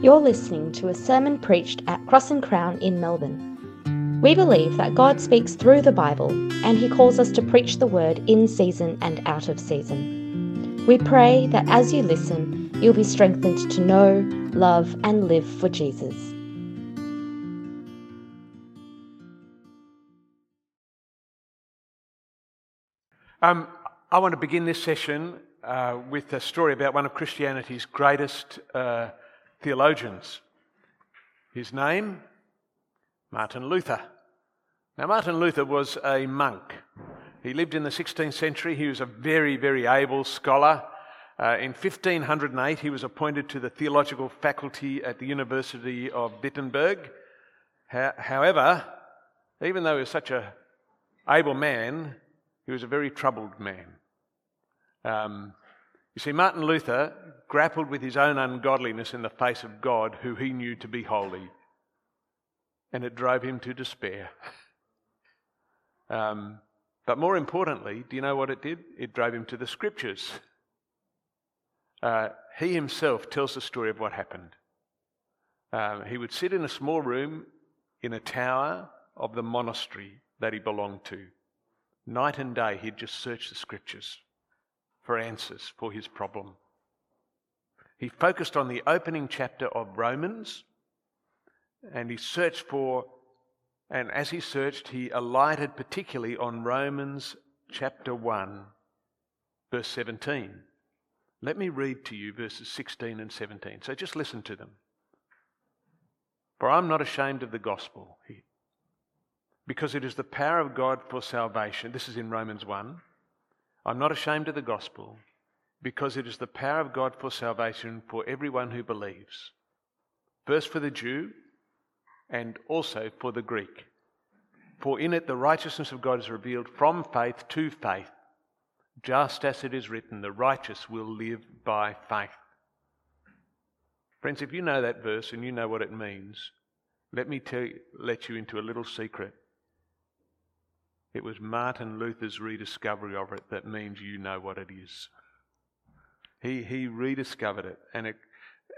You're listening to a sermon preached at Cross and Crown in Melbourne. We believe that God speaks through the Bible and He calls us to preach the word in season and out of season. We pray that as you listen, you'll be strengthened to know, love, and live for Jesus. Um, I want to begin this session uh, with a story about one of Christianity's greatest uh, theologians. His name, Martin Luther. Now, Martin Luther was a monk. He lived in the 16th century. He was a very, very able scholar. Uh, in 1508, he was appointed to the theological faculty at the University of Wittenberg. Ha- however, even though he was such a able man, he was a very troubled man. Um, you see, Martin Luther grappled with his own ungodliness in the face of God, who he knew to be holy, and it drove him to despair. Um, but more importantly, do you know what it did? It drove him to the scriptures. Uh, he himself tells the story of what happened. Um, he would sit in a small room in a tower of the monastery that he belonged to. Night and day, he'd just search the scriptures for answers for his problem. He focused on the opening chapter of Romans and he searched for, and as he searched, he alighted particularly on Romans chapter 1, verse 17. Let me read to you verses 16 and 17. So just listen to them. For I'm not ashamed of the gospel, because it is the power of God for salvation. This is in Romans 1 I'm not ashamed of the gospel because it is the power of God for salvation for everyone who believes, first for the Jew and also for the Greek. For in it the righteousness of God is revealed from faith to faith, just as it is written, the righteous will live by faith. Friends, if you know that verse and you know what it means, let me tell you, let you into a little secret. It was Martin Luther's rediscovery of it that means you know what it is. He, he rediscovered it. And, it,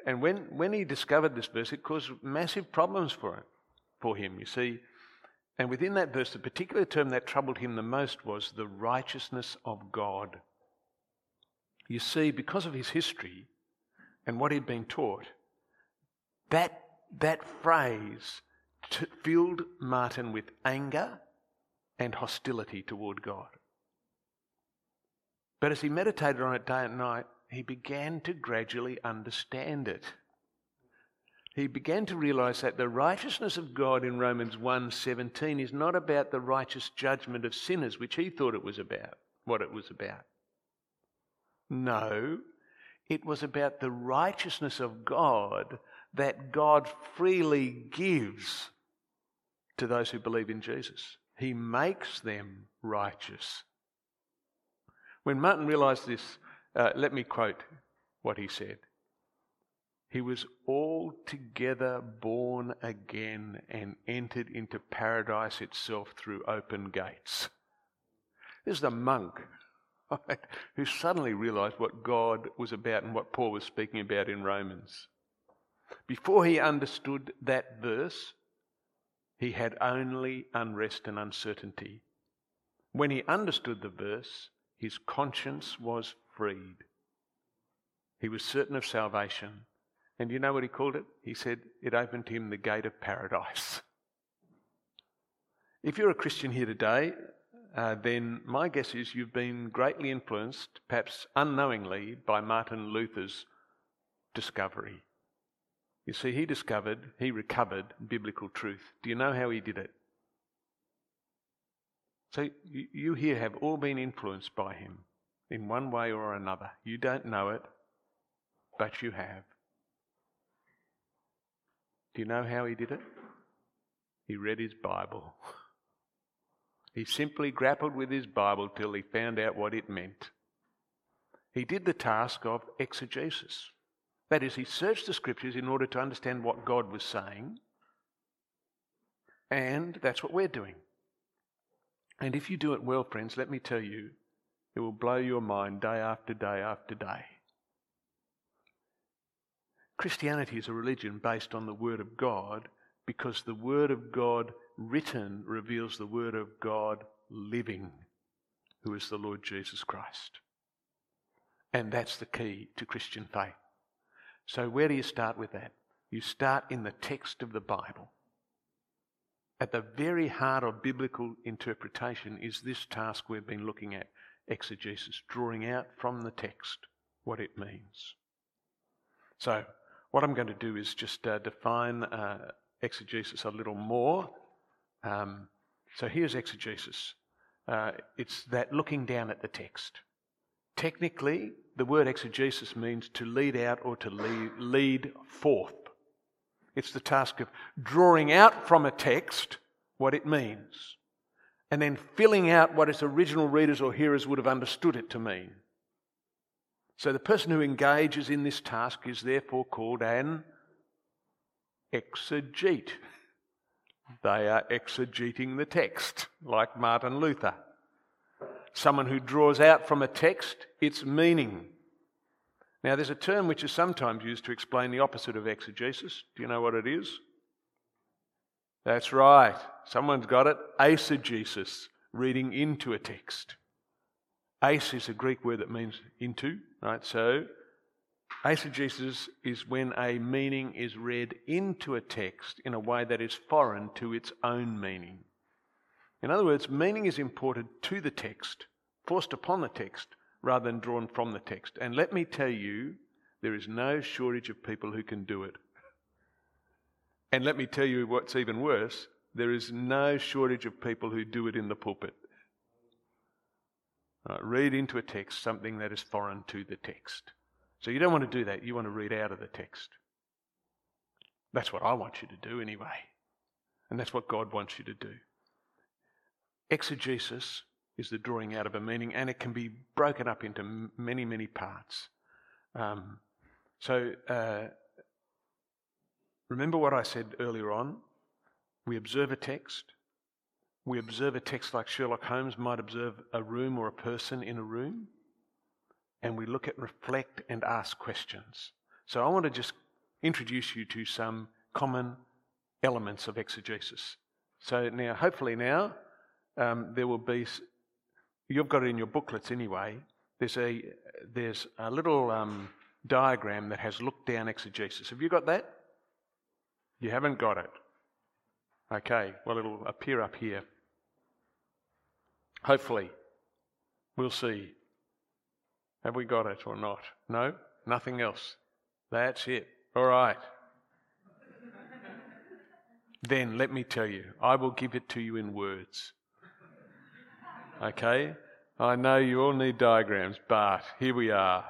and when, when he discovered this verse, it caused massive problems for, it, for him, you see. And within that verse, the particular term that troubled him the most was the righteousness of God. You see, because of his history and what he'd been taught, that, that phrase t- filled Martin with anger and hostility toward God. But as he meditated on it day and night, he began to gradually understand it. He began to realize that the righteousness of God in Romans 1:17 is not about the righteous judgment of sinners, which he thought it was about, what it was about. No, it was about the righteousness of God that God freely gives to those who believe in Jesus. He makes them righteous. When Martin realized this, uh, let me quote what he said. He was altogether born again and entered into paradise itself through open gates. This is a monk right, who suddenly realized what God was about and what Paul was speaking about in Romans. Before he understood that verse, he had only unrest and uncertainty. When he understood the verse, his conscience was freed. He was certain of salvation. And you know what he called it? He said it opened to him the gate of paradise. If you're a Christian here today, uh, then my guess is you've been greatly influenced, perhaps unknowingly, by Martin Luther's discovery. You see, he discovered, he recovered biblical truth. Do you know how he did it? So you here have all been influenced by him in one way or another. You don't know it, but you have. Do you know how he did it? He read his Bible. He simply grappled with his Bible till he found out what it meant. He did the task of exegesis. That is, he searched the scriptures in order to understand what God was saying. And that's what we're doing. And if you do it well, friends, let me tell you, it will blow your mind day after day after day. Christianity is a religion based on the Word of God because the Word of God written reveals the Word of God living, who is the Lord Jesus Christ. And that's the key to Christian faith. So, where do you start with that? You start in the text of the Bible. At the very heart of biblical interpretation is this task we've been looking at exegesis, drawing out from the text what it means. So, what I'm going to do is just uh, define uh, exegesis a little more. Um, so, here's exegesis uh, it's that looking down at the text. Technically, the word exegesis means to lead out or to lead, lead forth. It's the task of drawing out from a text what it means and then filling out what its original readers or hearers would have understood it to mean. So the person who engages in this task is therefore called an exegete. They are exegeting the text, like Martin Luther. Someone who draws out from a text its meaning. Now, there's a term which is sometimes used to explain the opposite of exegesis. Do you know what it is? That's right. Someone's got it. Eisegesis, reading into a text. Eis is a Greek word that means into, right? So, eisegesis is when a meaning is read into a text in a way that is foreign to its own meaning. In other words, meaning is imported to the text, forced upon the text, rather than drawn from the text. And let me tell you, there is no shortage of people who can do it. And let me tell you what's even worse there is no shortage of people who do it in the pulpit. Right, read into a text something that is foreign to the text. So you don't want to do that. You want to read out of the text. That's what I want you to do anyway. And that's what God wants you to do. Exegesis is the drawing out of a meaning, and it can be broken up into many, many parts. Um, so, uh, remember what I said earlier on? We observe a text. We observe a text like Sherlock Holmes might observe a room or a person in a room. And we look at, reflect, and ask questions. So, I want to just introduce you to some common elements of exegesis. So, now, hopefully, now um, there will be You've got it in your booklets anyway. There's a, there's a little um, diagram that has look down exegesis. Have you got that? You haven't got it. Okay, well, it'll appear up here. Hopefully. We'll see. Have we got it or not? No? Nothing else. That's it. All right. then let me tell you, I will give it to you in words. Okay? I know you all need diagrams, but here we are.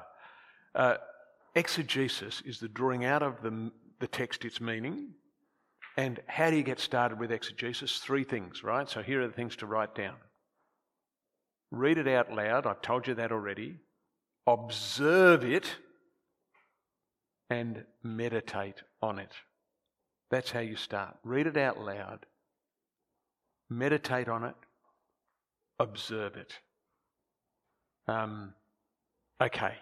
Uh, exegesis is the drawing out of the, the text its meaning. And how do you get started with exegesis? Three things, right? So here are the things to write down. Read it out loud. I've told you that already. Observe it and meditate on it. That's how you start. Read it out loud. Meditate on it observe it. Um, okay,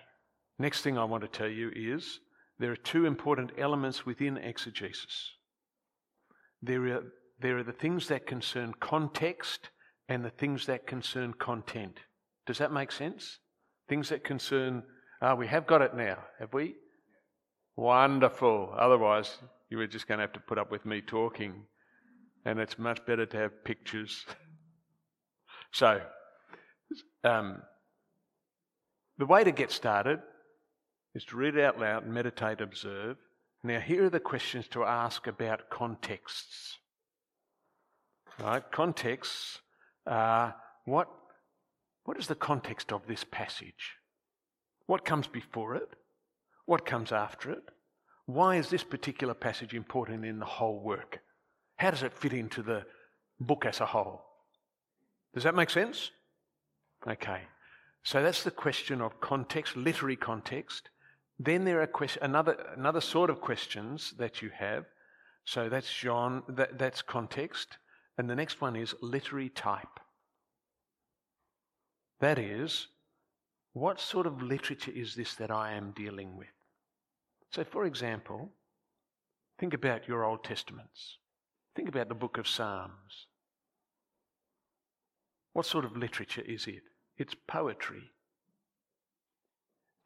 next thing I want to tell you is there are two important elements within exegesis. There are, there are the things that concern context and the things that concern content. Does that make sense? Things that concern, ah, we have got it now, have we? Wonderful. Otherwise, you were just going to have to put up with me talking. And it's much better to have pictures. So, um, the way to get started is to read it out loud, meditate, observe. Now, here are the questions to ask about contexts. Right? Contexts are what, what is the context of this passage? What comes before it? What comes after it? Why is this particular passage important in the whole work? How does it fit into the book as a whole? Does that make sense? Okay. So that's the question of context, literary context. Then there are question, another, another sort of questions that you have. So that's John, that, that's context. And the next one is literary type. That is, what sort of literature is this that I am dealing with? So, for example, think about your Old Testaments. Think about the book of Psalms. What sort of literature is it? It's poetry.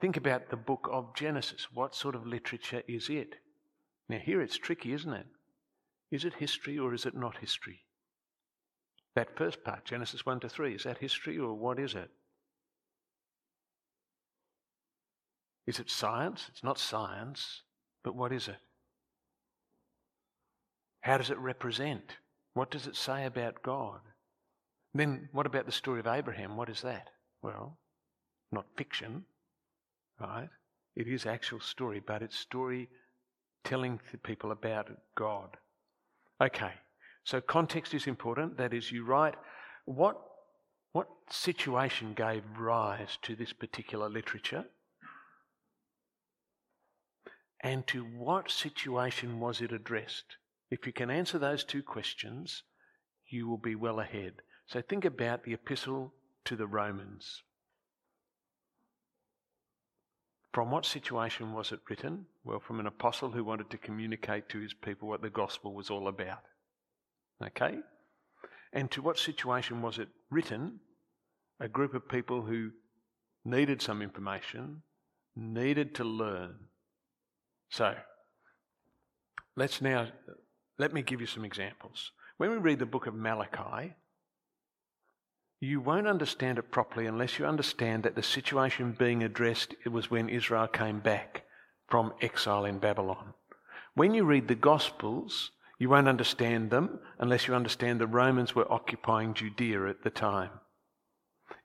Think about the book of Genesis. What sort of literature is it? Now, here it's tricky, isn't it? Is it history or is it not history? That first part, Genesis 1 to 3, is that history or what is it? Is it science? It's not science, but what is it? How does it represent? What does it say about God? Then what about the story of Abraham? What is that? Well, not fiction, right? It is actual story, but it's story telling people about God. Okay, so context is important. That is, you write what, what situation gave rise to this particular literature and to what situation was it addressed? If you can answer those two questions, you will be well ahead. So think about the epistle to the Romans. From what situation was it written? Well, from an apostle who wanted to communicate to his people what the gospel was all about. Okay? And to what situation was it written? A group of people who needed some information, needed to learn. So, let's now, let me give you some examples. When we read the book of Malachi, you won't understand it properly unless you understand that the situation being addressed was when Israel came back from exile in Babylon. When you read the Gospels, you won't understand them unless you understand the Romans were occupying Judea at the time.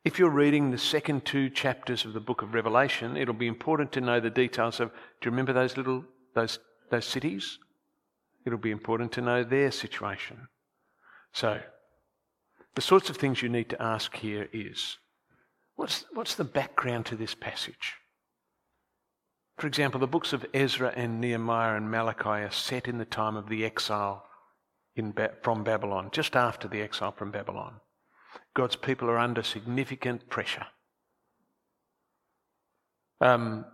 If you're reading the second two chapters of the book of Revelation, it'll be important to know the details of do you remember those little those those cities? It'll be important to know their situation. So the sorts of things you need to ask here is what's, what's the background to this passage? For example, the books of Ezra and Nehemiah and Malachi are set in the time of the exile ba- from Babylon, just after the exile from Babylon. God's people are under significant pressure. Um,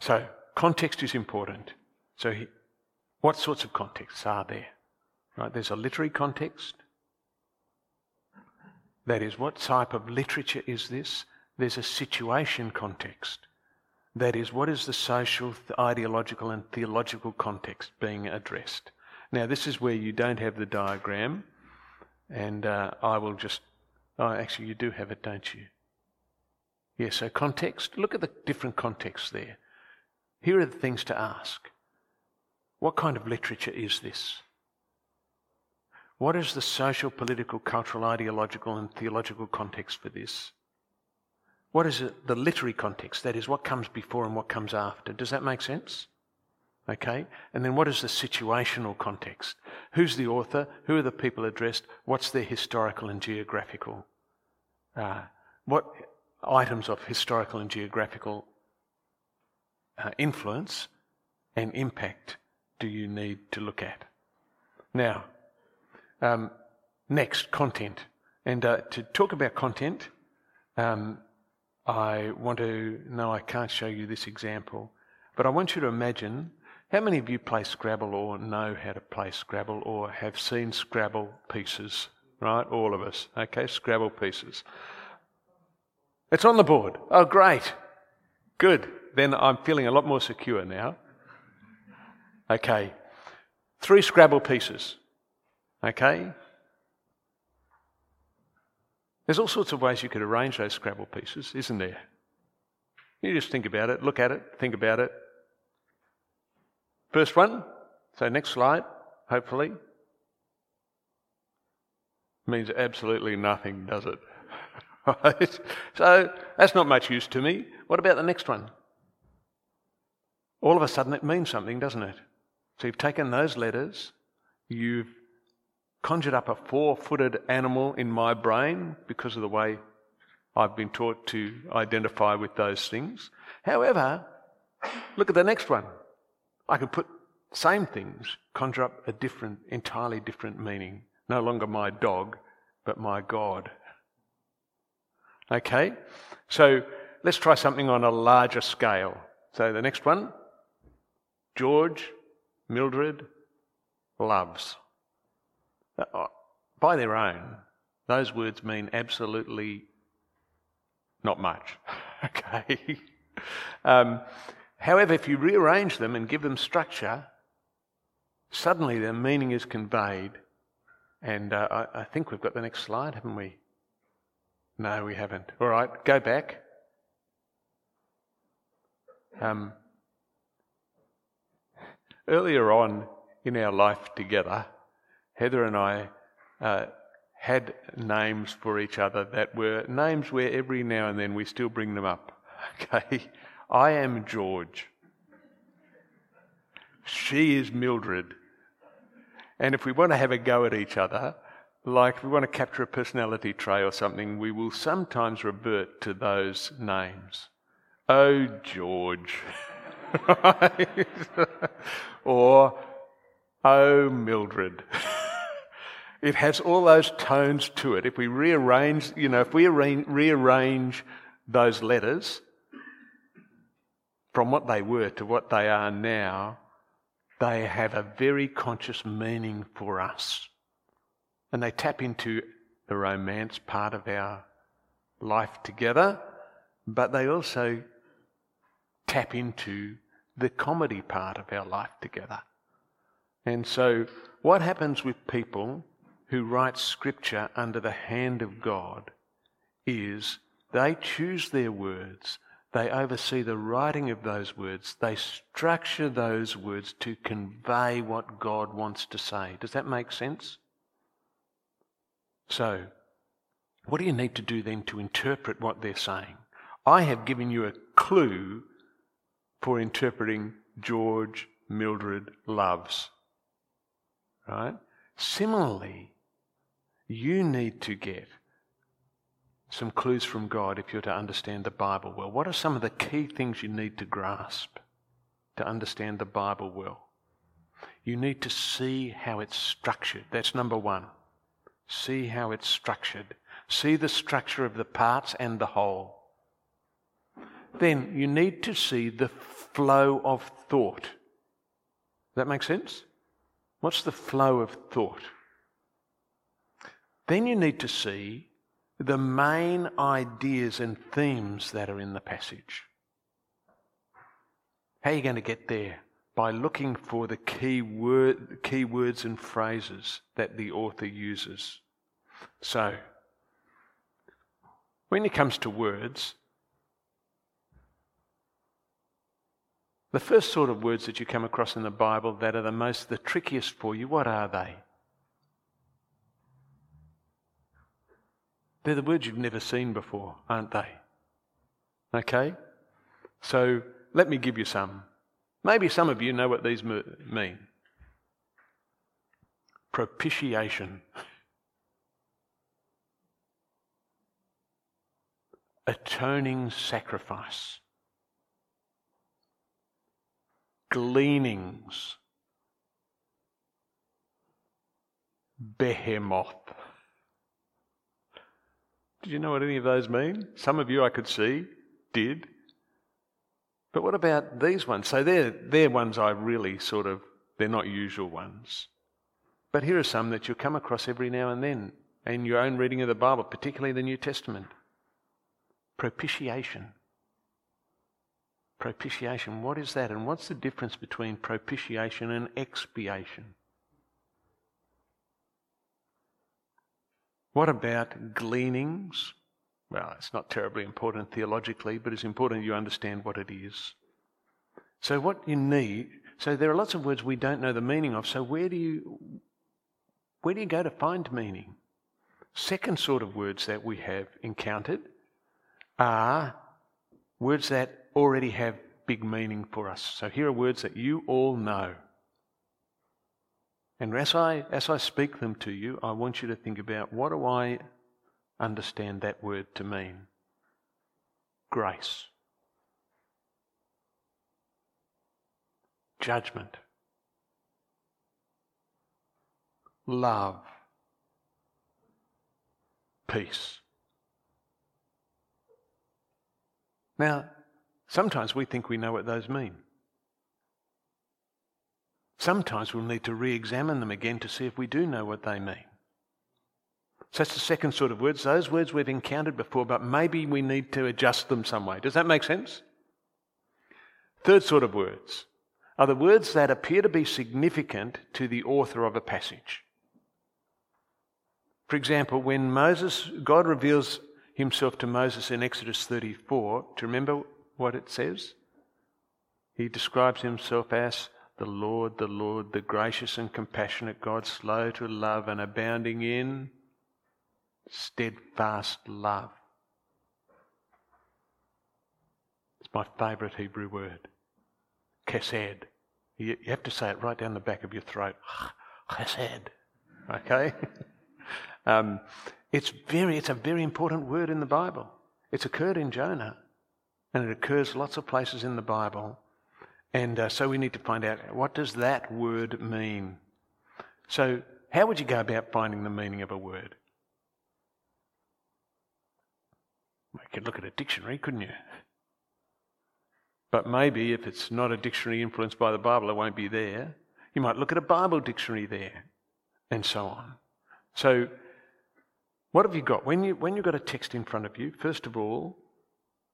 so, context is important. So, he, what sorts of contexts are there? Right, there's a literary context. That is, what type of literature is this? There's a situation context. That is, what is the social, ideological, and theological context being addressed? Now, this is where you don't have the diagram, and uh, I will just. Oh, actually, you do have it, don't you? Yeah, so context. Look at the different contexts there. Here are the things to ask What kind of literature is this? What is the social, political, cultural, ideological, and theological context for this? What is it, the literary context? That is, what comes before and what comes after. Does that make sense? Okay? And then what is the situational context? Who's the author? Who are the people addressed? What's their historical and geographical? Uh, what items of historical and geographical uh, influence and impact do you need to look at? Now, um, next, content. And uh, to talk about content, um, I want to, no, I can't show you this example, but I want you to imagine how many of you play Scrabble or know how to play Scrabble or have seen Scrabble pieces, right? All of us, okay? Scrabble pieces. It's on the board. Oh, great. Good. Then I'm feeling a lot more secure now. Okay. Three Scrabble pieces. Okay? There's all sorts of ways you could arrange those Scrabble pieces, isn't there? You just think about it, look at it, think about it. First one, so next slide, hopefully. Means absolutely nothing, does it? So that's not much use to me. What about the next one? All of a sudden it means something, doesn't it? So you've taken those letters, you've conjured up a four footed animal in my brain because of the way I've been taught to identify with those things. However, look at the next one. I can put same things, conjure up a different, entirely different meaning. No longer my dog, but my God. Okay? So let's try something on a larger scale. So the next one George, Mildred, loves. By their own, those words mean absolutely not much. okay? Um, however, if you rearrange them and give them structure, suddenly their meaning is conveyed. And uh, I, I think we've got the next slide, haven't we? No, we haven't. All right, go back. Um, earlier on in our life together, Heather and I uh, had names for each other that were names where every now and then we still bring them up. Okay, I am George. She is Mildred. And if we want to have a go at each other, like we want to capture a personality trait or something, we will sometimes revert to those names. Oh, George. or, oh, Mildred. It has all those tones to it. If we rearrange, you know, if we rearrange those letters from what they were to what they are now, they have a very conscious meaning for us. And they tap into the romance part of our life together, but they also tap into the comedy part of our life together. And so, what happens with people who write scripture under the hand of God is they choose their words, they oversee the writing of those words, they structure those words to convey what God wants to say. Does that make sense? So, what do you need to do then to interpret what they're saying? I have given you a clue for interpreting George Mildred loves. Right? Similarly, you need to get some clues from God if you're to understand the Bible well. What are some of the key things you need to grasp to understand the Bible well? You need to see how it's structured. That's number one. See how it's structured. See the structure of the parts and the whole. Then you need to see the flow of thought. That makes sense? What's the flow of thought? Then you need to see the main ideas and themes that are in the passage. How are you going to get there? By looking for the key, word, key words and phrases that the author uses. So, when it comes to words, the first sort of words that you come across in the Bible that are the most, the trickiest for you, what are they? They're the words you've never seen before, aren't they? Okay? So let me give you some. Maybe some of you know what these mean. Propitiation. Atoning sacrifice. Gleanings. Behemoth. Did you know what any of those mean? Some of you I could see did. But what about these ones? So they're, they're ones I really sort of, they're not usual ones. But here are some that you'll come across every now and then in your own reading of the Bible, particularly the New Testament. Propitiation. Propitiation, what is that? And what's the difference between propitiation and expiation? What about gleanings? Well, it's not terribly important theologically, but it's important you understand what it is. So, what you need, so there are lots of words we don't know the meaning of, so where do you, where do you go to find meaning? Second sort of words that we have encountered are words that already have big meaning for us. So, here are words that you all know. And as I, as I speak them to you, I want you to think about what do I understand that word to mean? Grace. Judgment. Love. Peace. Now, Sometimes we think we know what those mean. Sometimes we'll need to re examine them again to see if we do know what they mean. So that's the second sort of words. Those words we've encountered before, but maybe we need to adjust them some way. Does that make sense? Third sort of words are the words that appear to be significant to the author of a passage. For example, when Moses, God reveals himself to Moses in Exodus 34, do you remember what it says? He describes himself as the Lord, the Lord, the gracious and compassionate God, slow to love and abounding in steadfast love. It's my favourite Hebrew word. Chesed. You, have to say it right down the back of your throat. Chesed. Okay? um, it's, very, it's a very important word in the Bible. It's occurred in Jonah, and it occurs lots of places in the Bible. And uh, so we need to find out what does that word mean. So how would you go about finding the meaning of a word? You could look at a dictionary, couldn't you? But maybe if it's not a dictionary influenced by the Bible, it won't be there. You might look at a Bible dictionary there, and so on. So, what have you got? When, you, when you've got a text in front of you, first of all,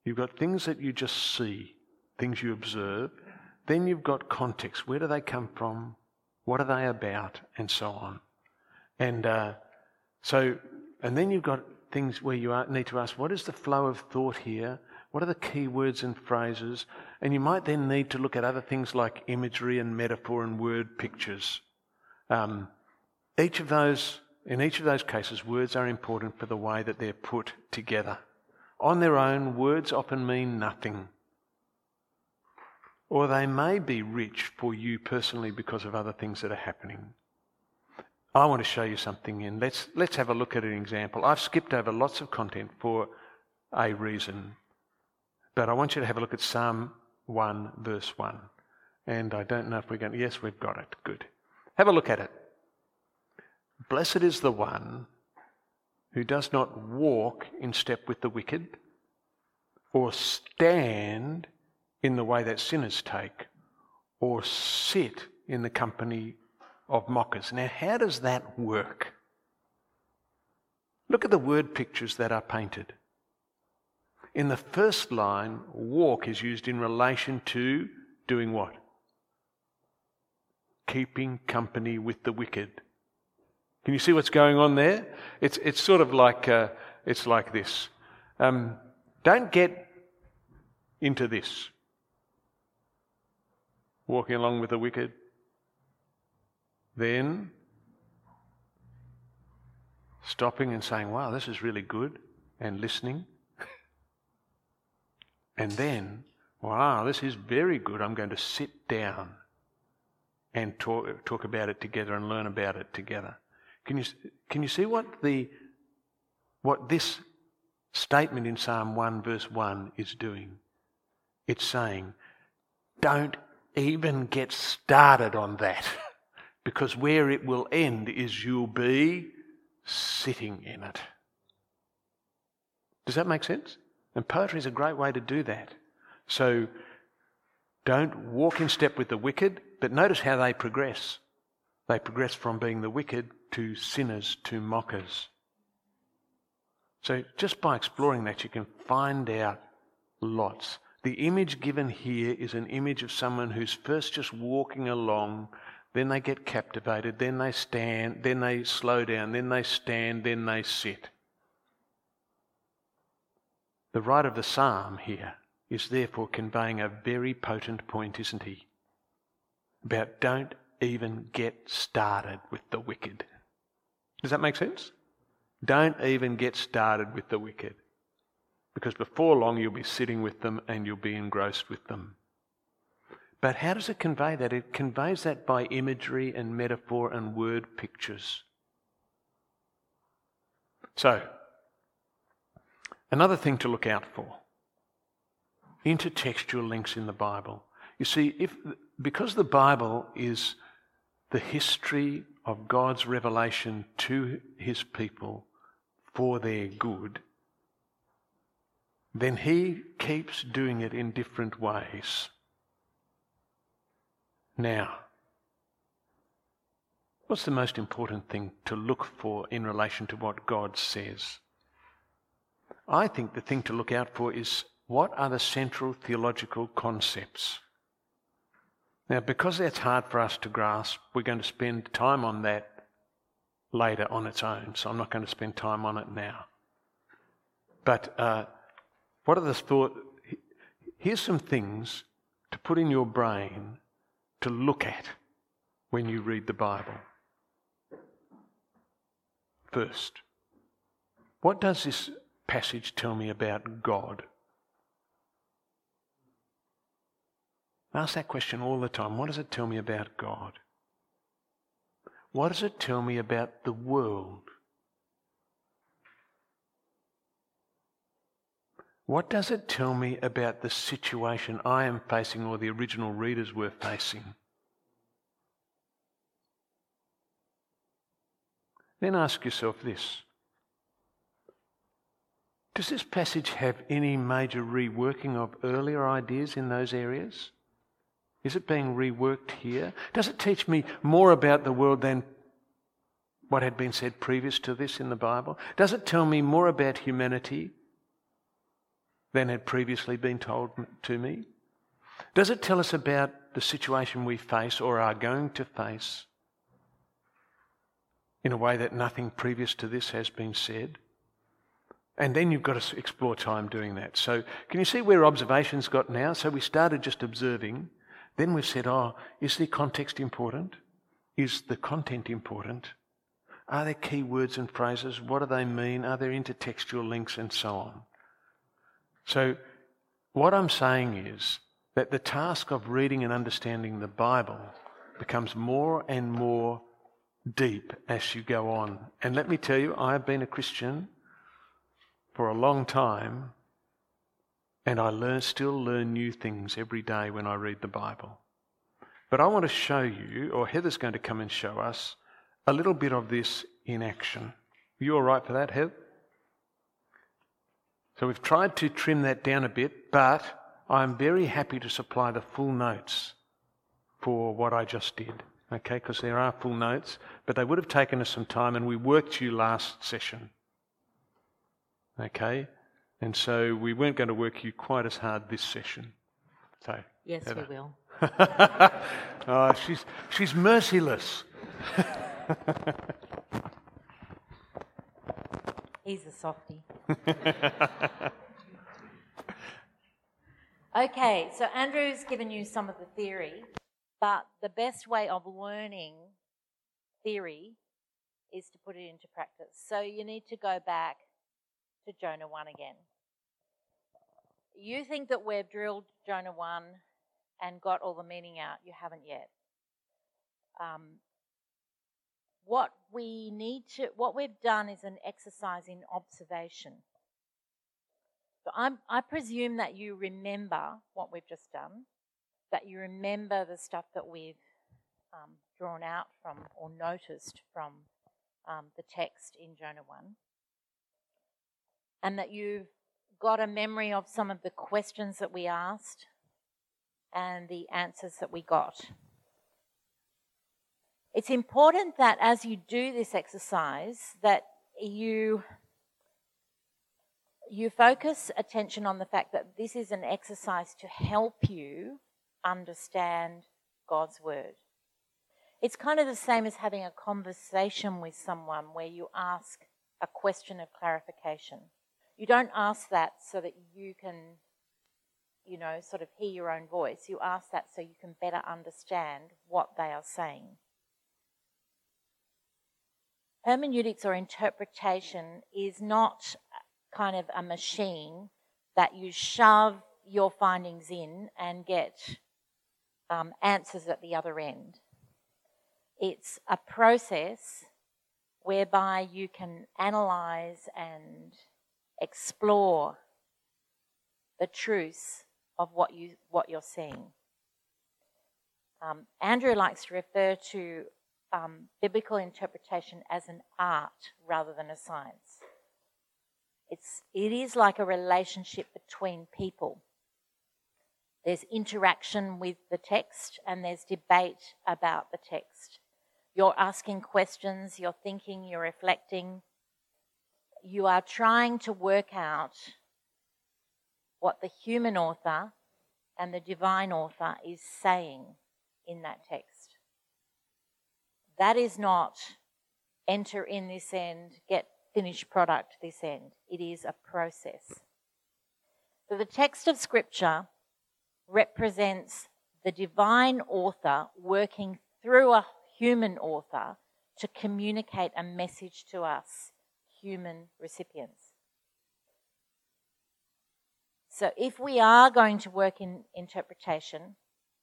you've got things that you just see, things you observe. Then you've got context. Where do they come from? What are they about? And so on. And uh, so, and then you've got things where you need to ask, what is the flow of thought here? What are the key words and phrases? And you might then need to look at other things like imagery and metaphor and word pictures. Um, each of those, in each of those cases, words are important for the way that they're put together. On their own, words often mean nothing. Or they may be rich for you personally because of other things that are happening. I want to show you something in. Let's, let's have a look at an example. I've skipped over lots of content for a reason. But I want you to have a look at Psalm 1, verse 1. And I don't know if we're going to. Yes, we've got it. Good. Have a look at it. Blessed is the one who does not walk in step with the wicked, or stand in the way that sinners take, or sit in the company of mockers. Now, how does that work? Look at the word pictures that are painted. In the first line, walk is used in relation to doing what? Keeping company with the wicked. Can you see what's going on there? It's, it's sort of like, uh, it's like this. Um, don't get into this. Walking along with the wicked. Then stopping and saying, wow, this is really good, and listening. And then, wow, this is very good. I'm going to sit down and talk, talk about it together and learn about it together. Can you, can you see what, the, what this statement in Psalm 1, verse 1 is doing? It's saying, don't even get started on that, because where it will end is you'll be sitting in it. Does that make sense? And poetry is a great way to do that. So don't walk in step with the wicked, but notice how they progress. They progress from being the wicked to sinners to mockers. So just by exploring that, you can find out lots. The image given here is an image of someone who's first just walking along, then they get captivated, then they stand, then they slow down, then they stand, then they sit. The writer of the psalm here is therefore conveying a very potent point, isn't he? About don't even get started with the wicked. Does that make sense? Don't even get started with the wicked. Because before long you'll be sitting with them and you'll be engrossed with them. But how does it convey that? It conveys that by imagery and metaphor and word pictures. So, Another thing to look out for intertextual links in the Bible. You see, if, because the Bible is the history of God's revelation to his people for their good, then He keeps doing it in different ways. Now, what's the most important thing to look for in relation to what God says? I think the thing to look out for is what are the central theological concepts? Now, because that's hard for us to grasp, we're going to spend time on that later on its own, so I'm not going to spend time on it now. But uh, what are the thought? Here's some things to put in your brain to look at when you read the Bible. First, what does this passage tell me about God? Ask that question all the time. What does it tell me about God? What does it tell me about the world? What does it tell me about the situation I am facing or the original readers were facing? Then ask yourself this Does this passage have any major reworking of earlier ideas in those areas? Is it being reworked here? Does it teach me more about the world than what had been said previous to this in the Bible? Does it tell me more about humanity than had previously been told to me? Does it tell us about the situation we face or are going to face in a way that nothing previous to this has been said? And then you've got to explore time doing that. So, can you see where observations got now? So, we started just observing. Then we've said, oh, is the context important? Is the content important? Are there key words and phrases? What do they mean? Are there intertextual links and so on? So, what I'm saying is that the task of reading and understanding the Bible becomes more and more deep as you go on. And let me tell you, I have been a Christian for a long time, and I learn, still learn new things every day when I read the Bible. But I want to show you, or Heather's going to come and show us, a little bit of this in action. You all right for that, Heather? So we've tried to trim that down a bit, but I'm very happy to supply the full notes for what I just did. Okay, because there are full notes, but they would have taken us some time, and we worked you last session. Okay, and so we weren't going to work you quite as hard this session. So yes, Heather. we will. oh, she's she's merciless. He's a softie. okay, so Andrew's given you some of the theory, but the best way of learning theory is to put it into practice. So you need to go back to Jonah 1 again. You think that we've drilled Jonah 1 and got all the meaning out. You haven't yet. Um, what we need to, what we've done is an exercise in observation. So I'm, I presume that you remember what we've just done, that you remember the stuff that we've um, drawn out from or noticed from um, the text in Jonah 1, and that you've got a memory of some of the questions that we asked and the answers that we got. It's important that as you do this exercise that you you focus attention on the fact that this is an exercise to help you understand God's word. It's kind of the same as having a conversation with someone where you ask a question of clarification. You don't ask that so that you can, you know, sort of hear your own voice. You ask that so you can better understand what they are saying. Hermeneutics or interpretation is not kind of a machine that you shove your findings in and get um, answers at the other end. It's a process whereby you can analyze and explore the truths of what you what you're seeing. Um, Andrew likes to refer to um, biblical interpretation as an art rather than a science. It's, it is like a relationship between people. There's interaction with the text and there's debate about the text. You're asking questions, you're thinking, you're reflecting. You are trying to work out what the human author and the divine author is saying in that text. That is not enter in this end, get finished product this end. It is a process. So the text of Scripture represents the divine author working through a human author to communicate a message to us, human recipients. So, if we are going to work in interpretation,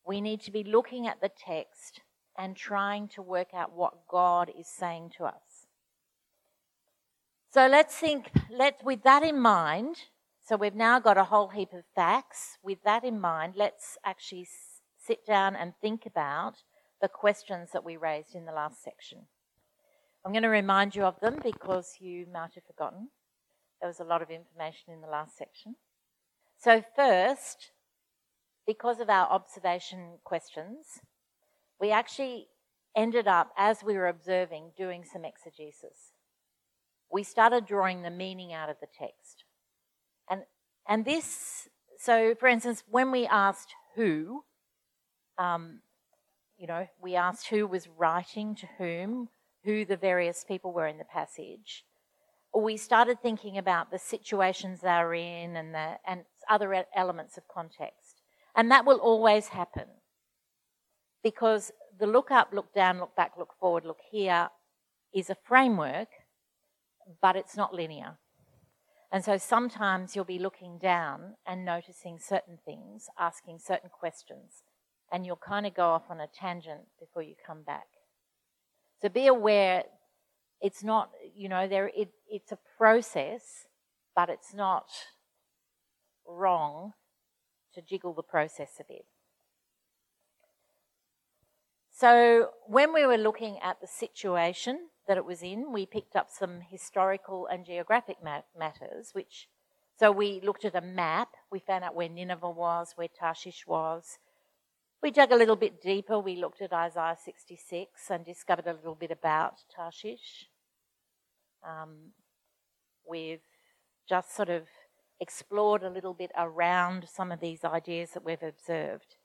we need to be looking at the text and trying to work out what God is saying to us. So let's think, let, with that in mind, so we've now got a whole heap of facts. With that in mind, let's actually sit down and think about the questions that we raised in the last section. I'm going to remind you of them because you might have forgotten. There was a lot of information in the last section. So, first, because of our observation questions, we actually ended up, as we were observing, doing some exegesis. We started drawing the meaning out of the text. And, and this, so for instance, when we asked who, um, you know, we asked who was writing to whom, who the various people were in the passage. We started thinking about the situations they're in and, the, and other elements of context. And that will always happen because the look up, look down, look back, look forward, look here is a framework, but it's not linear. And so sometimes you'll be looking down and noticing certain things, asking certain questions, and you'll kind of go off on a tangent before you come back. So be aware it's not, you know, there it, it's a process, but it's not wrong to jiggle the process a bit. So, when we were looking at the situation that it was in, we picked up some historical and geographic matters, which so we looked at a map, we found out where Nineveh was, where Tarshish was. We dug a little bit deeper, we looked at Isaiah 66 and discovered a little bit about Tarshish. Um, we've just sort of explored a little bit around some of these ideas that we've observed.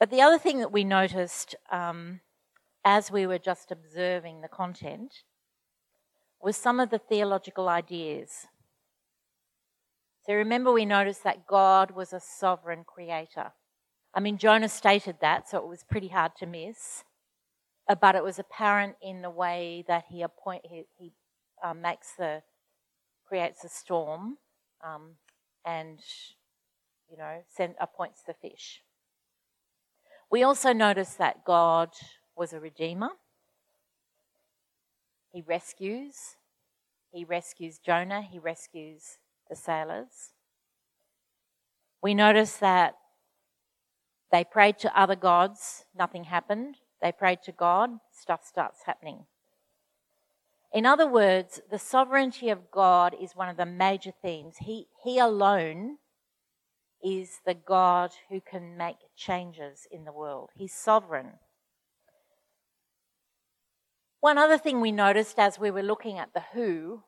But the other thing that we noticed um, as we were just observing the content was some of the theological ideas. So remember, we noticed that God was a sovereign creator. I mean, Jonah stated that, so it was pretty hard to miss. Uh, but it was apparent in the way that he appoint he, he uh, makes the creates a storm um, and, you know, appoints the fish. We also notice that God was a redeemer. He rescues. He rescues Jonah. He rescues the sailors. We notice that they prayed to other gods, nothing happened. They prayed to God, stuff starts happening. In other words, the sovereignty of God is one of the major themes. He, he alone is the God who can make changes in the world. He's sovereign. One other thing we noticed as we were looking at the who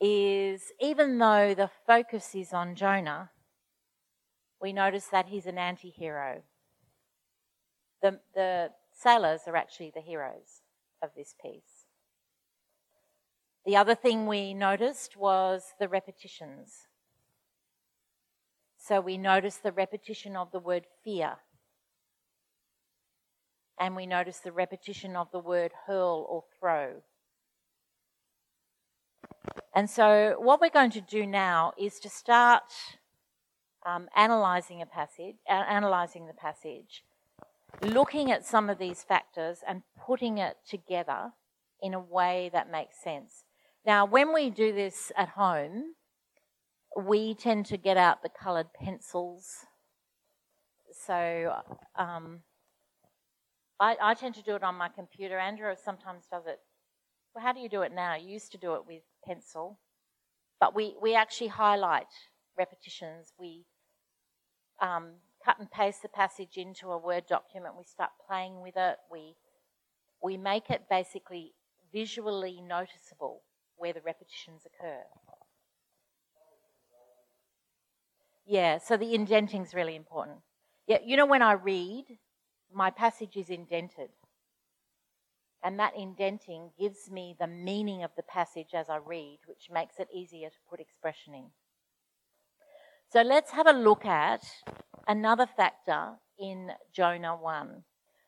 is even though the focus is on Jonah, we notice that he's an anti hero. The, the sailors are actually the heroes of this piece. The other thing we noticed was the repetitions. So we notice the repetition of the word fear. And we notice the repetition of the word hurl or throw. And so, what we're going to do now is to start um, analysing a passage, uh, analysing the passage, looking at some of these factors and putting it together in a way that makes sense. Now, when we do this at home, we tend to get out the coloured pencils. So um, I, I, tend to do it on my computer. Andrew sometimes does it well, how do you do it now? You used to do it with pencil, but we, we actually highlight repetitions. We um, cut and paste the passage into a Word document. We start playing with it. We, we make it basically visually noticeable where the repetitions occur. Yeah, so the indenting is really important. Yeah, you know, when I read, my passage is indented. And that indenting gives me the meaning of the passage as I read, which makes it easier to put expression in. So let's have a look at another factor in Jonah 1.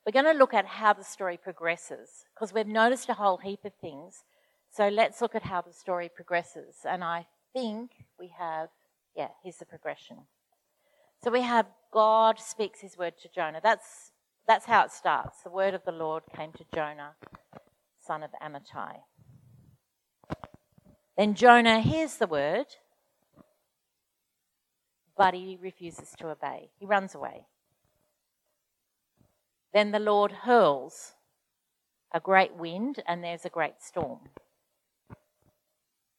We're going to look at how the story progresses because we've noticed a whole heap of things. So let's look at how the story progresses. And I think we have, yeah, here's the progression. So we have God speaks his word to Jonah. That's, that's how it starts. The word of the Lord came to Jonah, son of Amittai. Then Jonah hears the word but he refuses to obey. He runs away. Then the Lord hurls a great wind, and there's a great storm.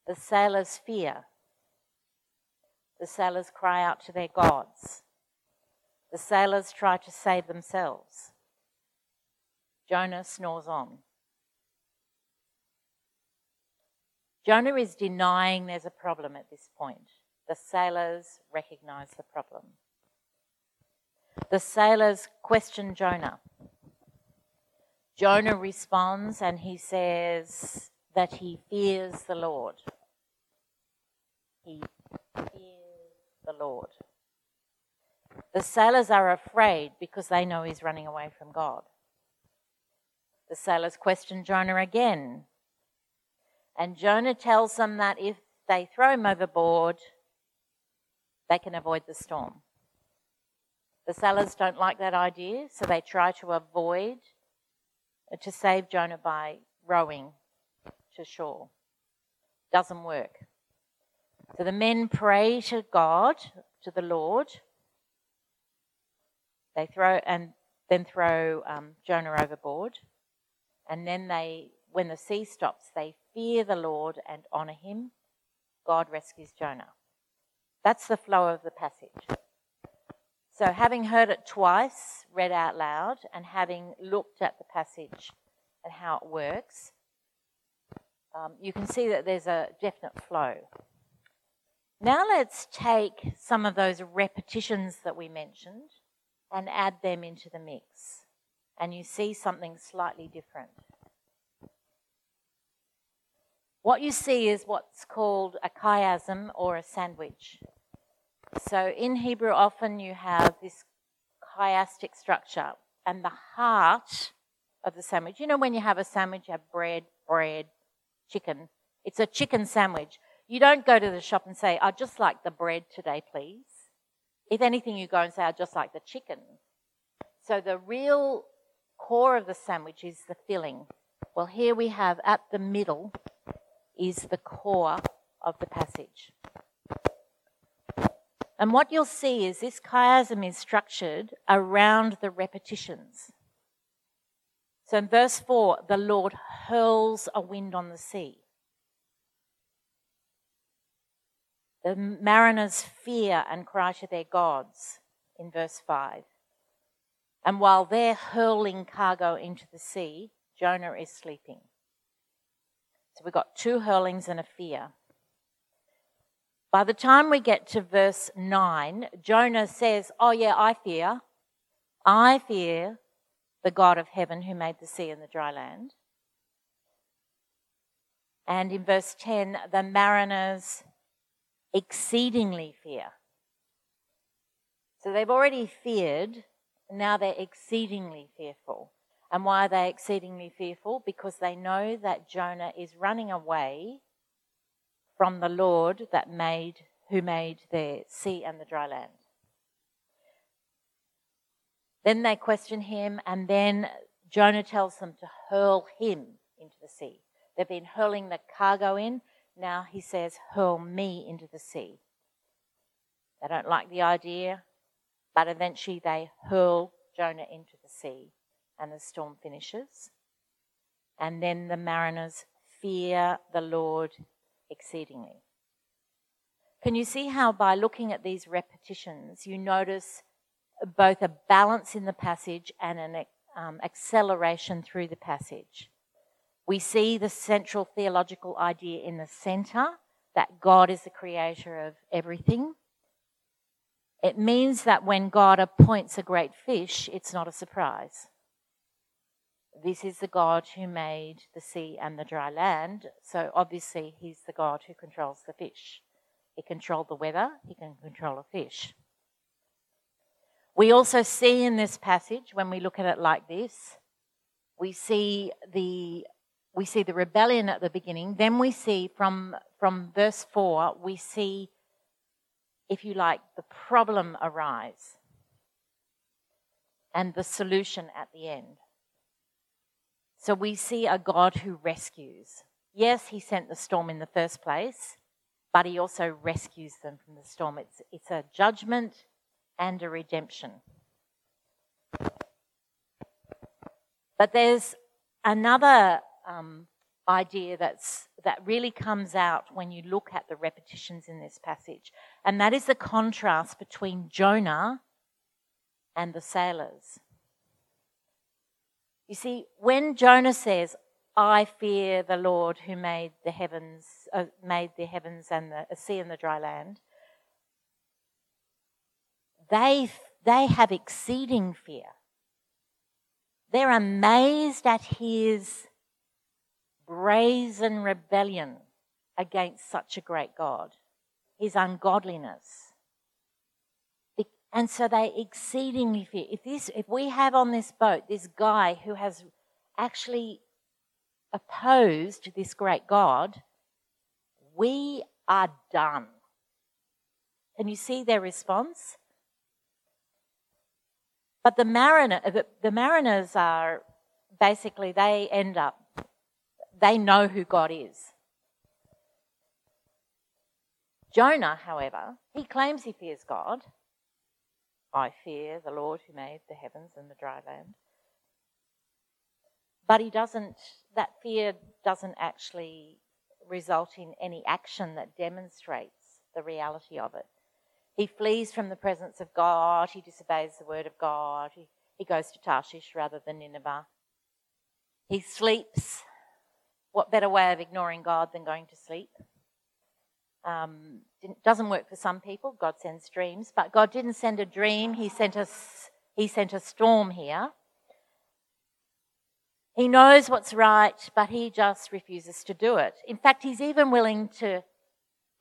The sailors fear. The sailors cry out to their gods. The sailors try to save themselves. Jonah snores on. Jonah is denying there's a problem at this point. The sailors recognize the problem. The sailors question Jonah. Jonah responds and he says that he fears the Lord. He the Lord. The sailors are afraid because they know he's running away from God. The sailors question Jonah again. And Jonah tells them that if they throw him overboard, they can avoid the storm. The sailors don't like that idea, so they try to avoid, to save Jonah by rowing to shore. Doesn't work. So the men pray to God, to the Lord. They throw and then throw um, Jonah overboard, and then they, when the sea stops, they fear the Lord and honor Him. God rescues Jonah. That's the flow of the passage. So, having heard it twice, read out loud, and having looked at the passage and how it works, um, you can see that there's a definite flow. Now, let's take some of those repetitions that we mentioned and add them into the mix. And you see something slightly different. What you see is what's called a chiasm or a sandwich. So in Hebrew, often you have this chiastic structure, and the heart of the sandwich. You know, when you have a sandwich, you have bread, bread, chicken. It's a chicken sandwich. You don't go to the shop and say, I'd just like the bread today, please. If anything, you go and say, I'd just like the chicken. So the real core of the sandwich is the filling. Well, here we have at the middle is the core of the passage. And what you'll see is this chiasm is structured around the repetitions. So in verse 4, the Lord hurls a wind on the sea. The mariners fear and cry to their gods in verse 5. And while they're hurling cargo into the sea, Jonah is sleeping. So we've got two hurlings and a fear. By the time we get to verse 9, Jonah says, Oh, yeah, I fear. I fear the God of heaven who made the sea and the dry land. And in verse 10, the mariners exceedingly fear. So they've already feared, now they're exceedingly fearful. And why are they exceedingly fearful? Because they know that Jonah is running away from the Lord that made who made the sea and the dry land. Then they question him, and then Jonah tells them to hurl him into the sea. They've been hurling the cargo in. Now he says, hurl me into the sea. They don't like the idea, but eventually they hurl Jonah into the sea and the storm finishes. And then the mariners fear the Lord exceedingly. Can you see how, by looking at these repetitions, you notice both a balance in the passage and an um, acceleration through the passage? We see the central theological idea in the center that God is the creator of everything. It means that when God appoints a great fish, it's not a surprise. This is the God who made the sea and the dry land, so obviously he's the God who controls the fish. He controlled the weather, he can control a fish. We also see in this passage, when we look at it like this, we see the we see the rebellion at the beginning. Then we see from from verse four, we see, if you like, the problem arise and the solution at the end. So we see a God who rescues. Yes, he sent the storm in the first place, but he also rescues them from the storm. It's, it's a judgment and a redemption. But there's another um, idea that's, that really comes out when you look at the repetitions in this passage, and that is the contrast between Jonah and the sailors. You see, when Jonah says, I fear the Lord who made the heavens, uh, made the heavens and the sea and the dry land. They, they have exceeding fear. They're amazed at his brazen rebellion against such a great God, his ungodliness. And so they exceedingly fear. If this, if we have on this boat this guy who has actually opposed this great God, we are done. Can you see their response? But the mariner, the mariners are basically they end up they know who God is. Jonah, however, he claims he fears God. I fear the Lord who made the heavens and the dry land. But he doesn't, that fear doesn't actually result in any action that demonstrates the reality of it. He flees from the presence of God, he disobeys the word of God, he, he goes to Tarshish rather than Nineveh. He sleeps what better way of ignoring God than going to sleep? Um, doesn't work for some people. God sends dreams, but God didn't send a dream. He sent us. He sent a storm here. He knows what's right, but he just refuses to do it. In fact, he's even willing to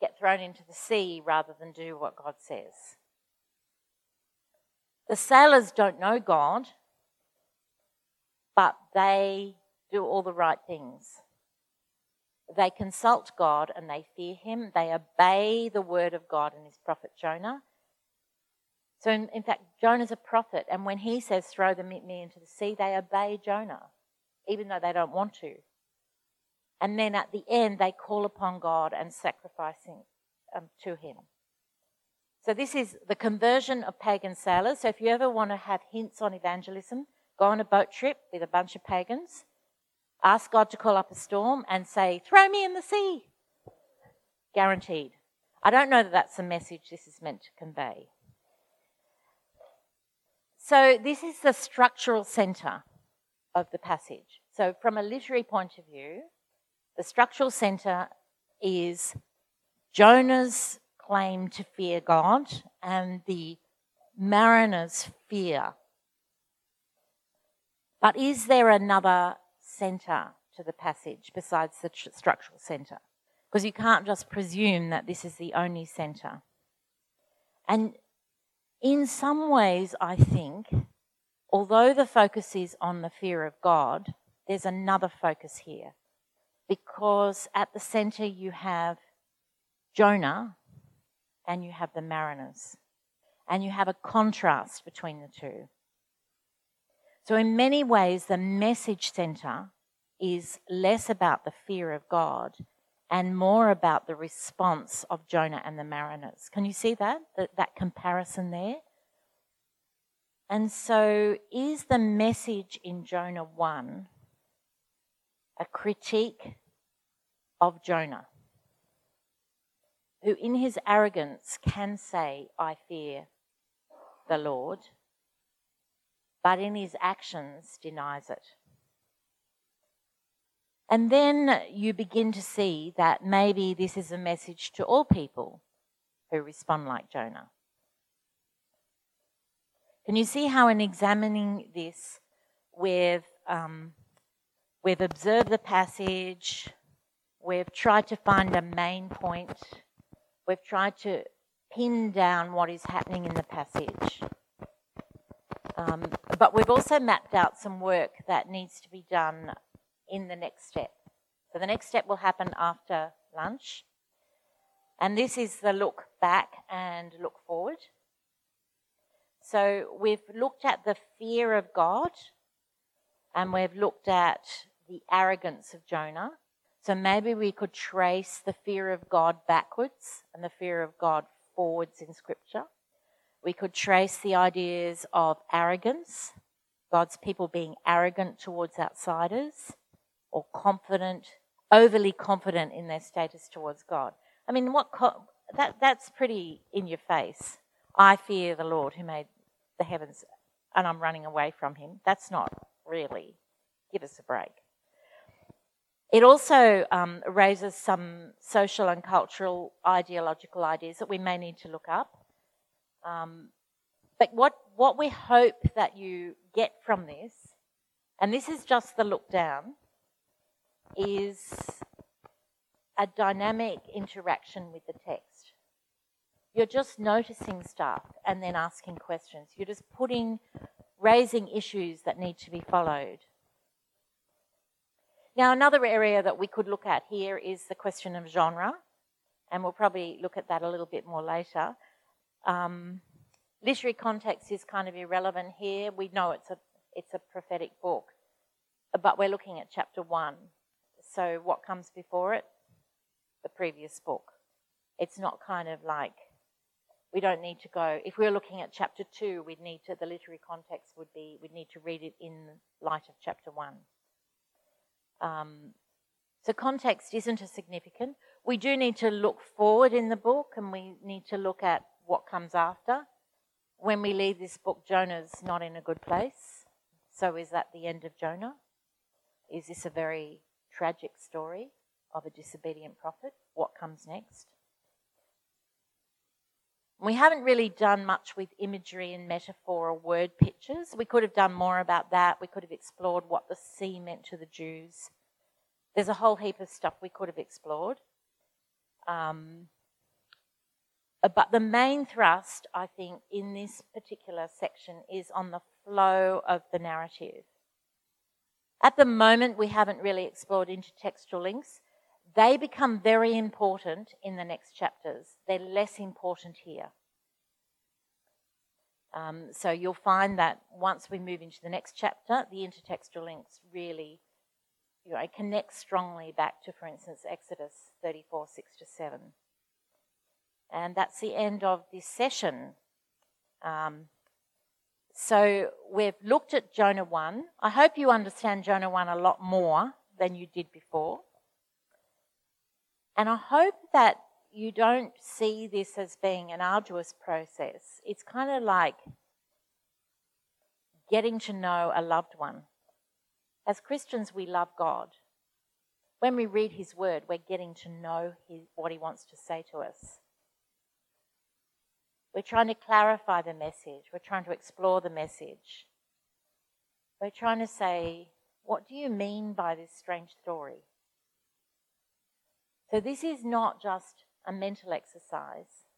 get thrown into the sea rather than do what God says. The sailors don't know God, but they do all the right things. They consult God and they fear him. They obey the word of God and his prophet Jonah. So, in, in fact, Jonah's a prophet, and when he says, throw them me into the sea, they obey Jonah, even though they don't want to. And then at the end, they call upon God and sacrificing um, to him. So, this is the conversion of pagan sailors. So, if you ever want to have hints on evangelism, go on a boat trip with a bunch of pagans Ask God to call up a storm and say, throw me in the sea. Guaranteed. I don't know that that's the message this is meant to convey. So, this is the structural centre of the passage. So, from a literary point of view, the structural centre is Jonah's claim to fear God and the mariner's fear. But is there another centre to the passage besides the tr- structural centre. Because you can't just presume that this is the only centre. And in some ways, I think, although the focus is on the fear of God, there's another focus here. Because at the centre you have Jonah and you have the mariners. And you have a contrast between the two. So, in many ways, the message center is less about the fear of God and more about the response of Jonah and the mariners. Can you see that? That, that comparison there? And so, is the message in Jonah 1 a critique of Jonah, who in his arrogance can say, I fear the Lord, but in his actions denies it. And then you begin to see that maybe this is a message to all people who respond like Jonah. Can you see how, in examining this, we've, um, we've observed the passage, we've tried to find a main point, we've tried to pin down what is happening in the passage. Um, but we've also mapped out some work that needs to be done in the next step. So the next step will happen after lunch. And this is the look back and look forward. So we've looked at the fear of God and we've looked at the arrogance of Jonah. So maybe we could trace the fear of God backwards and the fear of God forwards in Scripture. We could trace the ideas of arrogance, God's people being arrogant towards outsiders, or confident, overly confident in their status towards God. I mean, what co- that that's pretty in your face. I fear the Lord who made the heavens, and I'm running away from Him. That's not really. Give us a break. It also um, raises some social and cultural ideological ideas that we may need to look up. Um, but what, what we hope that you get from this, and this is just the look down, is a dynamic interaction with the text. You're just noticing stuff and then asking questions. You're just putting, raising issues that need to be followed. Now, another area that we could look at here is the question of genre, and we'll probably look at that a little bit more later. Um, literary context is kind of irrelevant here. We know it's a it's a prophetic book, but we're looking at chapter one. So, what comes before it? The previous book. It's not kind of like we don't need to go. If we're looking at chapter two, we'd need to, the literary context would be, we'd need to read it in light of chapter one. Um, so context isn't as significant. We do need to look forward in the book and we need to look at what comes after. When we leave this book, Jonah's not in a good place. So is that the end of Jonah? Is this a very tragic story of a disobedient prophet. What comes next? We haven't really done much with imagery and metaphor or word pictures. We could have done more about that. We could have explored what the sea meant to the Jews. There's a whole heap of stuff we could have explored. Um, but the main thrust, I think, in this particular section is on the flow of the narrative. At the moment, we haven't really explored intertextual links. They become very important in the next chapters. They're less important here. Um, so you'll find that once we move into the next chapter, the intertextual links really you know, connect strongly back to, for instance, Exodus 34, 6 to 7. And that's the end of this session. Um, so we've looked at Jonah 1. I hope you understand Jonah 1 a lot more than you did before. And I hope that you don't see this as being an arduous process. It's kind of like getting to know a loved one. As Christians, we love God. When we read His Word, we're getting to know his, what He wants to say to us. We're trying to clarify the message. We're trying to explore the message. We're trying to say, what do you mean by this strange story? So, this is not just a mental exercise,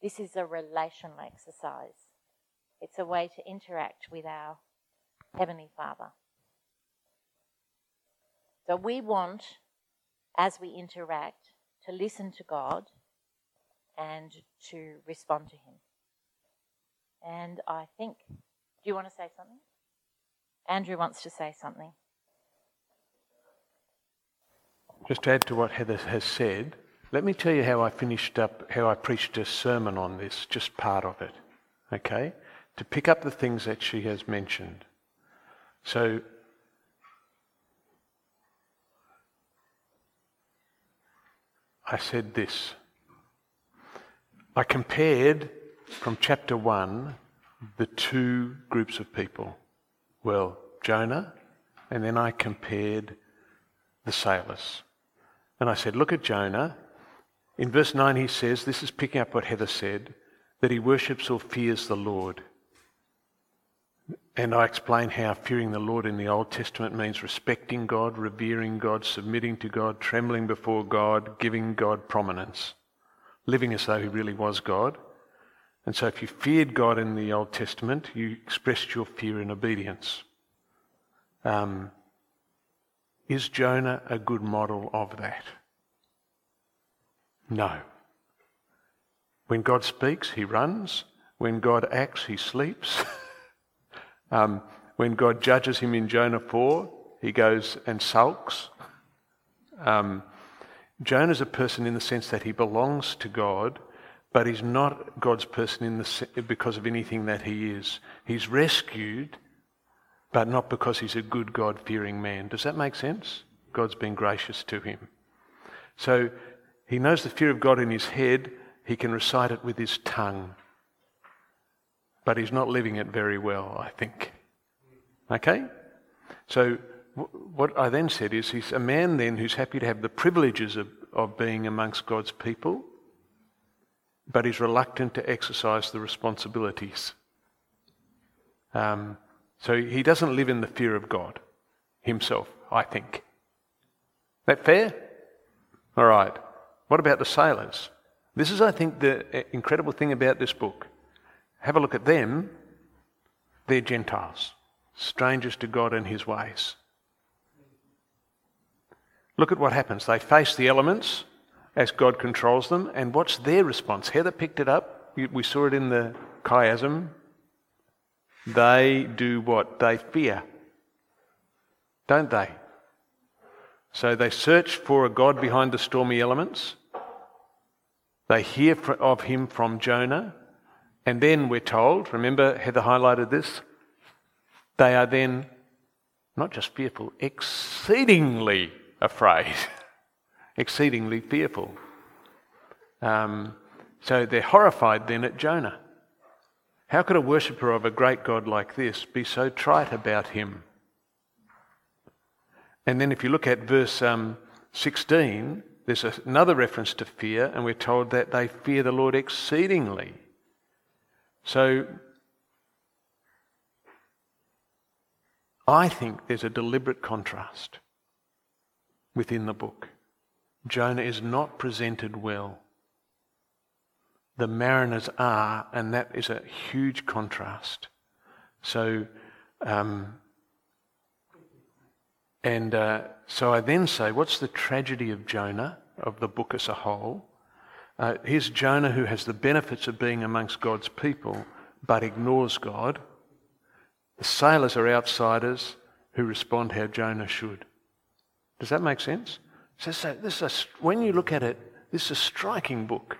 this is a relational exercise. It's a way to interact with our Heavenly Father. So, we want, as we interact, to listen to God and to respond to Him. And I think, do you want to say something? Andrew wants to say something. Just to add to what Heather has said, let me tell you how I finished up, how I preached a sermon on this, just part of it, okay? To pick up the things that she has mentioned. So, I said this. I compared from chapter 1 the two groups of people. Well, Jonah, and then I compared the sailors. And I said, Look at Jonah. In verse 9, he says, This is picking up what Heather said, that he worships or fears the Lord. And I explain how fearing the Lord in the Old Testament means respecting God, revering God, submitting to God, trembling before God, giving God prominence, living as though he really was God. And so if you feared God in the Old Testament, you expressed your fear in obedience. Um, is Jonah a good model of that? No. When God speaks, he runs. When God acts, he sleeps. um, when God judges him in Jonah 4, he goes and sulks. Um, Jonah is a person in the sense that he belongs to God, but he's not God's person in the, because of anything that he is. He's rescued, but not because he's a good God fearing man. Does that make sense? God's been gracious to him. So he knows the fear of God in his head, he can recite it with his tongue. But he's not living it very well, I think. Okay? So, what I then said is he's a man then who's happy to have the privileges of, of being amongst God's people, but he's reluctant to exercise the responsibilities. Um, so he doesn't live in the fear of God himself, I think. That fair? All right. What about the sailors? This is, I think, the uh, incredible thing about this book. Have a look at them. They're Gentiles, strangers to God and his ways. Look at what happens. They face the elements as God controls them, and what's their response? Heather picked it up. We saw it in the chiasm. They do what? They fear. Don't they? So they search for a God behind the stormy elements. They hear of him from Jonah. And then we're told, remember Heather highlighted this, they are then not just fearful, exceedingly afraid, exceedingly fearful. Um, so they're horrified then at Jonah. How could a worshipper of a great God like this be so trite about him? And then if you look at verse um, 16, there's another reference to fear, and we're told that they fear the Lord exceedingly. So I think there's a deliberate contrast within the book. Jonah is not presented well. The mariners are, and that is a huge contrast. So, um, and uh, so I then say, what's the tragedy of Jonah, of the book as a whole? Uh, here's Jonah who has the benefits of being amongst God's people, but ignores God. The sailors are outsiders who respond how Jonah should. Does that make sense? So, so this is a, when you look at it, this is a striking book.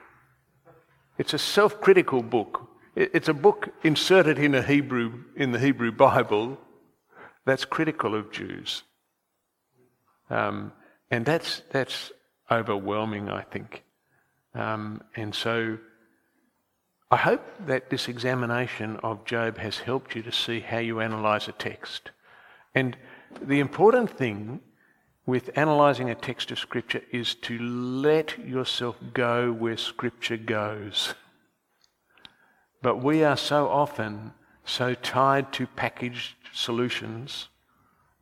It's a self-critical book. It's a book inserted in a Hebrew in the Hebrew Bible that's critical of Jews. Um, and that's, that's overwhelming, I think. Um, and so I hope that this examination of Job has helped you to see how you analyse a text. And the important thing with analysing a text of Scripture is to let yourself go where Scripture goes. But we are so often so tied to packaged solutions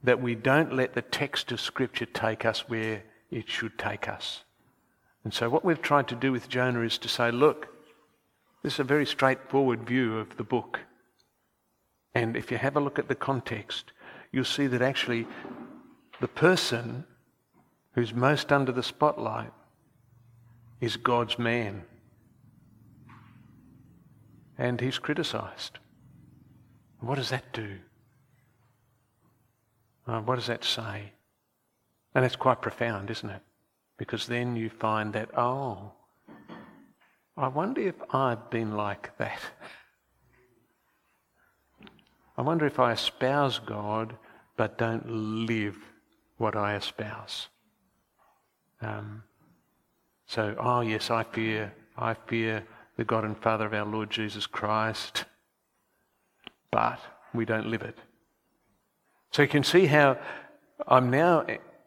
that we don't let the text of Scripture take us where it should take us. And so, what we've tried to do with Jonah is to say, look, this is a very straightforward view of the book. And if you have a look at the context, you'll see that actually the person who's most under the spotlight is God's man. And he's criticized. What does that do? Uh, what does that say? And it's quite profound, isn't it? Because then you find that, oh, I wonder if I've been like that. I wonder if I espouse God but don't live what I espouse. Um, So, oh yes, I fear, I fear the God and Father of our Lord Jesus Christ, but we don't live it. So you can see how I'm now.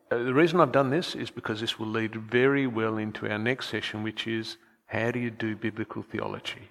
The reason I've done this is because this will lead very well into our next session, which is how do you do biblical theology?